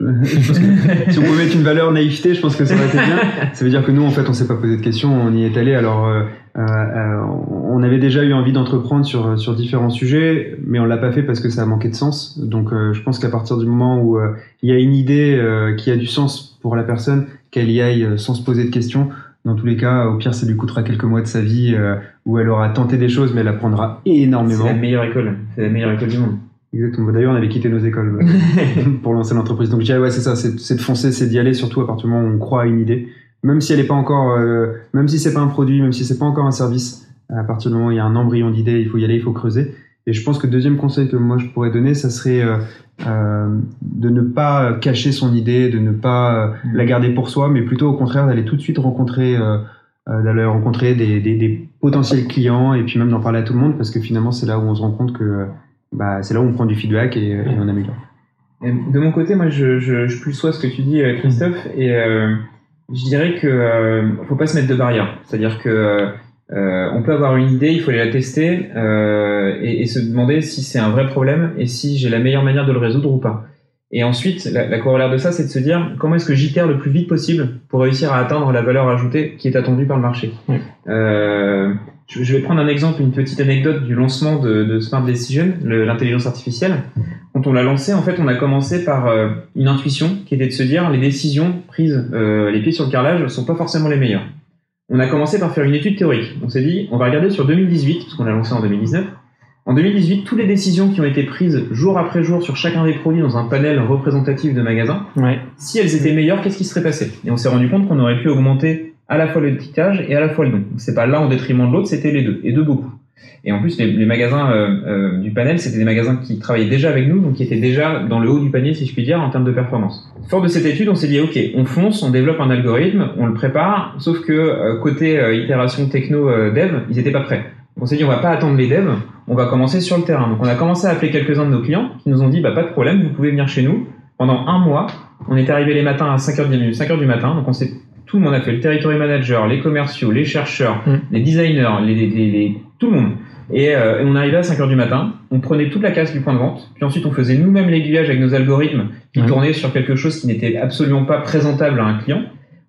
je pense que si on pouvait mettre une valeur naïveté, je pense que ça aurait été bien. Ça veut dire que nous, en fait, on s'est pas posé de questions, on y est allé. Alors, euh, on avait déjà eu envie d'entreprendre sur sur différents sujets, mais on l'a pas fait parce que ça a manqué de sens. Donc, euh, je pense qu'à partir du moment où il y a une idée qui a du sens pour la personne, qu'elle y aille sans se poser de questions. Dans tous les cas, au pire, ça lui coûtera quelques mois de sa vie euh, où elle aura tenté des choses, mais elle apprendra C'est énormément. la meilleure école. C'est la meilleure école du monde. Exactement. D'ailleurs, on avait quitté nos écoles euh, pour lancer l'entreprise. Donc, je dirais, ouais, c'est ça, c'est c'est de foncer, c'est d'y aller, surtout à partir du moment où on croit à une idée. Même si elle n'est pas encore, euh, même si c'est pas un produit, même si c'est pas encore un service, à partir du moment où il y a un embryon d'idée, il faut y aller, il faut creuser. Et je pense que le deuxième conseil que moi je pourrais donner, ça serait euh, euh, de ne pas cacher son idée, de ne pas euh, la garder pour soi, mais plutôt au contraire d'aller tout de suite rencontrer, euh, d'aller rencontrer des, des, des potentiels clients et puis même d'en parler à tout le monde parce que finalement c'est là où on se rend compte que bah, c'est là où on prend du feedback et, et on améliore. De mon côté, moi, je, je, je plus sois ce que tu dis, Christophe, et euh, je dirais que faut pas se mettre de barrières. C'est-à-dire que euh, on peut avoir une idée, il faut aller la tester euh, et, et se demander si c'est un vrai problème et si j'ai la meilleure manière de le résoudre ou pas. Et ensuite, la, la corollaire de ça, c'est de se dire comment est-ce que j'itère le plus vite possible pour réussir à atteindre la valeur ajoutée qui est attendue par le marché? Oui. Euh, je je vais prendre un exemple, une petite anecdote du lancement de, de Smart Decision, l'intelligence artificielle. Quand on l'a lancé, en fait, on a commencé par euh, une intuition qui était de se dire les décisions prises euh, les pieds sur le carrelage ne sont pas forcément les meilleures. On a commencé par faire une étude théorique. On s'est dit, on va regarder sur 2018, parce qu'on l'a lancé en 2019. En 2018, toutes les décisions qui ont été prises jour après jour sur chacun des produits dans un panel représentatif de magasins, Ouais. si elles étaient meilleures, qu'est-ce qui serait passé? Et on s'est rendu compte qu'on aurait pu augmenter à la fois le ticage et à la fois le don. C'est pas l'un au détriment de l'autre, c'était les deux, et de beaucoup. Et en plus, les, magasins euh, euh, du panel, c'était des magasins qui travaillaient déjà avec nous, donc qui étaient déjà dans le haut du panier, si je puis dire, en termes de performance. Fort de cette étude, on s'est dit, ok, on fonce, on développe un algorithme, on le prépare, sauf que euh, côté itération techno dev, ils étaient pas prêts. On s'est dit, on va pas attendre les devs, on va commencer sur le terrain. Donc on a commencé à appeler quelques-uns de nos clients qui nous ont dit, bah pas de problème, vous pouvez venir chez nous. Pendant un mois, on est arrivé les matins à 5h du, 5h du matin, donc on s'est tout le monde a fait le territory manager, les commerciaux, les chercheurs, Mm. les designers, les, les, les- les- tout le monde. Et, euh, et on arrivait à 5h du matin, on prenait toute la casse du point de vente, puis ensuite on faisait nous-mêmes l'aiguillage avec nos algorithmes qui tournaient sur quelque chose qui n'était absolument pas présentable à un client.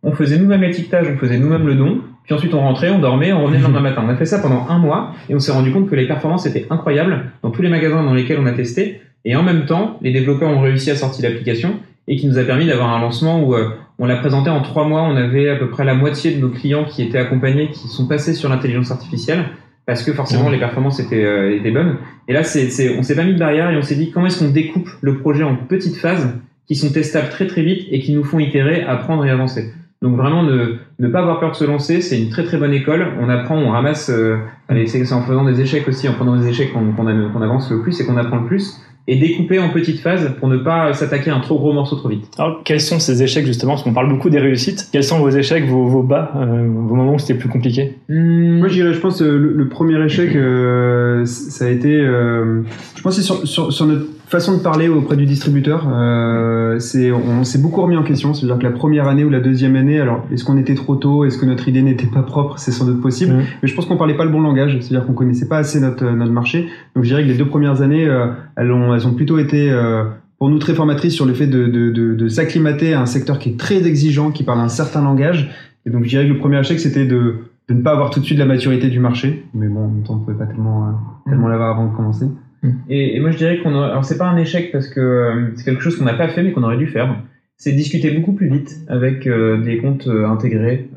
On faisait nous-mêmes l'étiquetage, on faisait nous-mêmes le don, puis ensuite on rentrait, on dormait, on revenait le lendemain matin. On a fait ça pendant un mois et on s'est rendu compte que les performances étaient incroyables dans tous les magasins dans lesquels on a testé. Et en même temps, les développeurs ont réussi à sortir l'application et qui nous a permis d'avoir un lancement où euh, on l'a présenté en trois mois. On avait à peu près la moitié de nos clients qui étaient accompagnés, qui sont passés sur l'intelligence artificielle parce que forcément Mmh. les performances étaient, euh, étaient bonnes. Et là, c'est, c'est, on s'est pas mis de barrière et on s'est dit comment est-ce qu'on découpe le projet en petites phases qui sont testables très très vite et qui nous font itérer, apprendre et avancer? Donc vraiment ne, ne pas avoir peur de se lancer, c'est une très très bonne école. On apprend, on ramasse. Euh, allez, c'est en faisant des échecs aussi, en prenant des échecs qu'on qu'on avance le plus et qu'on apprend le plus et découper en petites phases pour ne pas s'attaquer à un trop gros morceau trop vite. Alors, quels sont ces échecs justement? Parce qu'on parle beaucoup des réussites. Quels sont vos échecs, vos, vos bas, euh, vos moments où c'était plus compliqué? Hmm. Moi, je dirais, je pense, euh, le, le premier échec, euh, ça a été, euh, je pense, c'est sur, sur, sur, notre façon de parler auprès du distributeur. Euh, c'est, on s'est beaucoup remis en question. C'est-à-dire que la première année ou la deuxième année, alors, est-ce qu'on était trop tôt? Est-ce que notre idée n'était pas propre? C'est sans doute possible. Mmh. Mais je pense qu'on parlait pas le bon langage. C'est-à-dire qu'on connaissait pas assez notre, notre marché. Donc, je dirais que les deux premières années, elles ont elles ont plutôt été euh, pour nous très formatrices sur le fait de, de, de, de s'acclimater à un secteur qui est très exigeant, qui parle un certain langage. Et donc je dirais que le premier échec, c'était de, de ne pas avoir tout de suite la maturité du marché. Mais bon, en même temps, on ne pouvait pas tellement, euh, tellement l'avoir avant de commencer. Et, moi, je dirais qu'on aurait... Alors, c'est pas un échec parce que euh, c'est quelque chose qu'on n'a pas fait, mais qu'on aurait dû faire. C'est discuter beaucoup plus vite avec euh, des comptes intégrés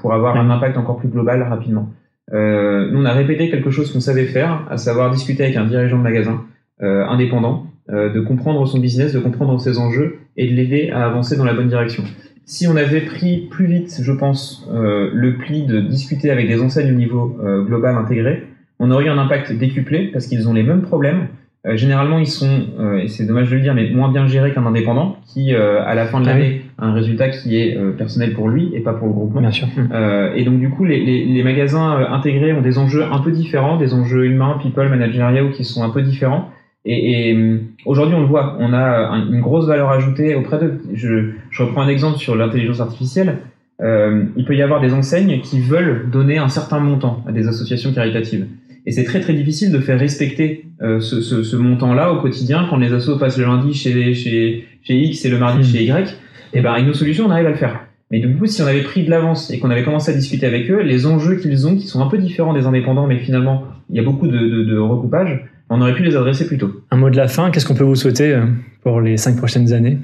pour avoir un impact encore plus global rapidement. nous, on a répété quelque chose qu'on savait faire, à savoir discuter avec un dirigeant de magasin euh, indépendant, euh, de comprendre son business, de comprendre ses enjeux et de l'aider à avancer dans la bonne direction. Si on avait pris plus vite, je pense, euh, le pli de discuter avec des enseignes au niveau global intégré, on aurait eu un impact décuplé parce qu'ils ont les mêmes problèmes. généralement, ils sont, et c'est dommage de le dire, mais moins bien gérés qu'un indépendant qui, à la fin de ah l'année, a un résultat qui est personnel pour lui et pas pour le groupement. Bien sûr. et donc, du coup, les, les, les, magasins intégrés ont des enjeux un peu différents, des enjeux humains, people, managériaux qui sont un peu différents. Et, et euh, aujourd'hui, on le voit, on a une grosse valeur ajoutée auprès d'eux. Je, je reprends un exemple sur l'intelligence artificielle. Euh, il peut y avoir des enseignes qui veulent donner un certain montant à des associations caritatives. Et c'est très très difficile de faire respecter euh, ce, ce, ce montant-là au quotidien quand les assos passent le lundi chez, chez, chez X et le mardi chez Y. Et ben, avec nos solutions, on arrive à le faire. Mais du coup, si on avait pris de l'avance et qu'on avait commencé à discuter avec eux, les enjeux qu'ils ont, qui sont un peu différents des indépendants, mais finalement, il y a beaucoup de, de, de recoupage, on aurait pu les adresser plus tôt. Un mot de la fin, qu'est-ce qu'on peut vous souhaiter euh, pour les cinq prochaines années?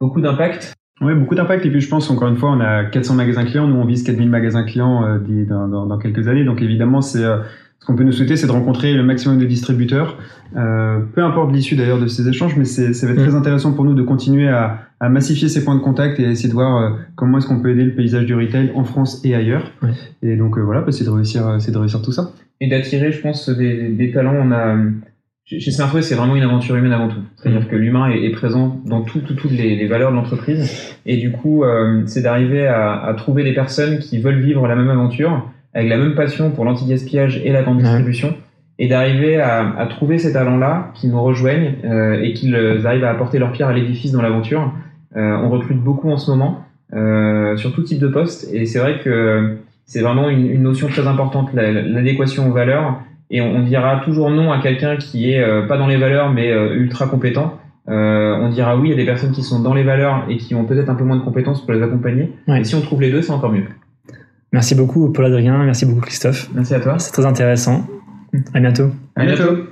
Beaucoup d'impact. Oui, beaucoup d'impact. Et puis je pense, encore une fois, on a 400 magasins clients. Nous, on vise 4000 magasins clients euh, dans, dans, quelques années. Donc évidemment, c'est euh, ce qu'on peut nous souhaiter, c'est de rencontrer le maximum de distributeurs. peu importe l'issue d'ailleurs de ces échanges, mais ça va être très mm. intéressant pour nous de continuer à, à, massifier ces points de contact et essayer de voir comment est-ce qu'on peut aider le paysage du retail en France et ailleurs. Et donc voilà, bah, c'est de réussir, c'est de réussir tout ça et d'attirer, je pense, des, des, talents. On a chez Smartway, c'est vraiment une aventure humaine avant tout. C'est-à-dire que l'humain est, est, présent dans toutes tout, toutes les, les, valeurs de l'entreprise. Et du coup, euh, c'est d'arriver à, à, trouver des personnes qui veulent vivre la même aventure, avec la même passion pour l'anti-gaspillage et la grande distribution, et d'arriver à, à, trouver ces talents-là qui nous rejoignent euh, et qu'ils arrivent à apporter leur pierre à l'édifice dans l'aventure. Euh, on recrute beaucoup en ce moment euh, sur tout type de poste. Et c'est vrai que c'est vraiment une, une, notion très importante, l'adéquation aux valeurs. Et on, dira toujours non à quelqu'un qui est euh, pas dans les valeurs mais euh, ultra compétent. Euh, on dira oui à des personnes qui sont dans les valeurs et qui ont peut-être un peu moins de compétences pour les accompagner. Et si on trouve les deux, c'est encore mieux. Merci beaucoup Paul Adrien, merci beaucoup Christophe. Merci à toi. C'est très intéressant. À bientôt. À bientôt.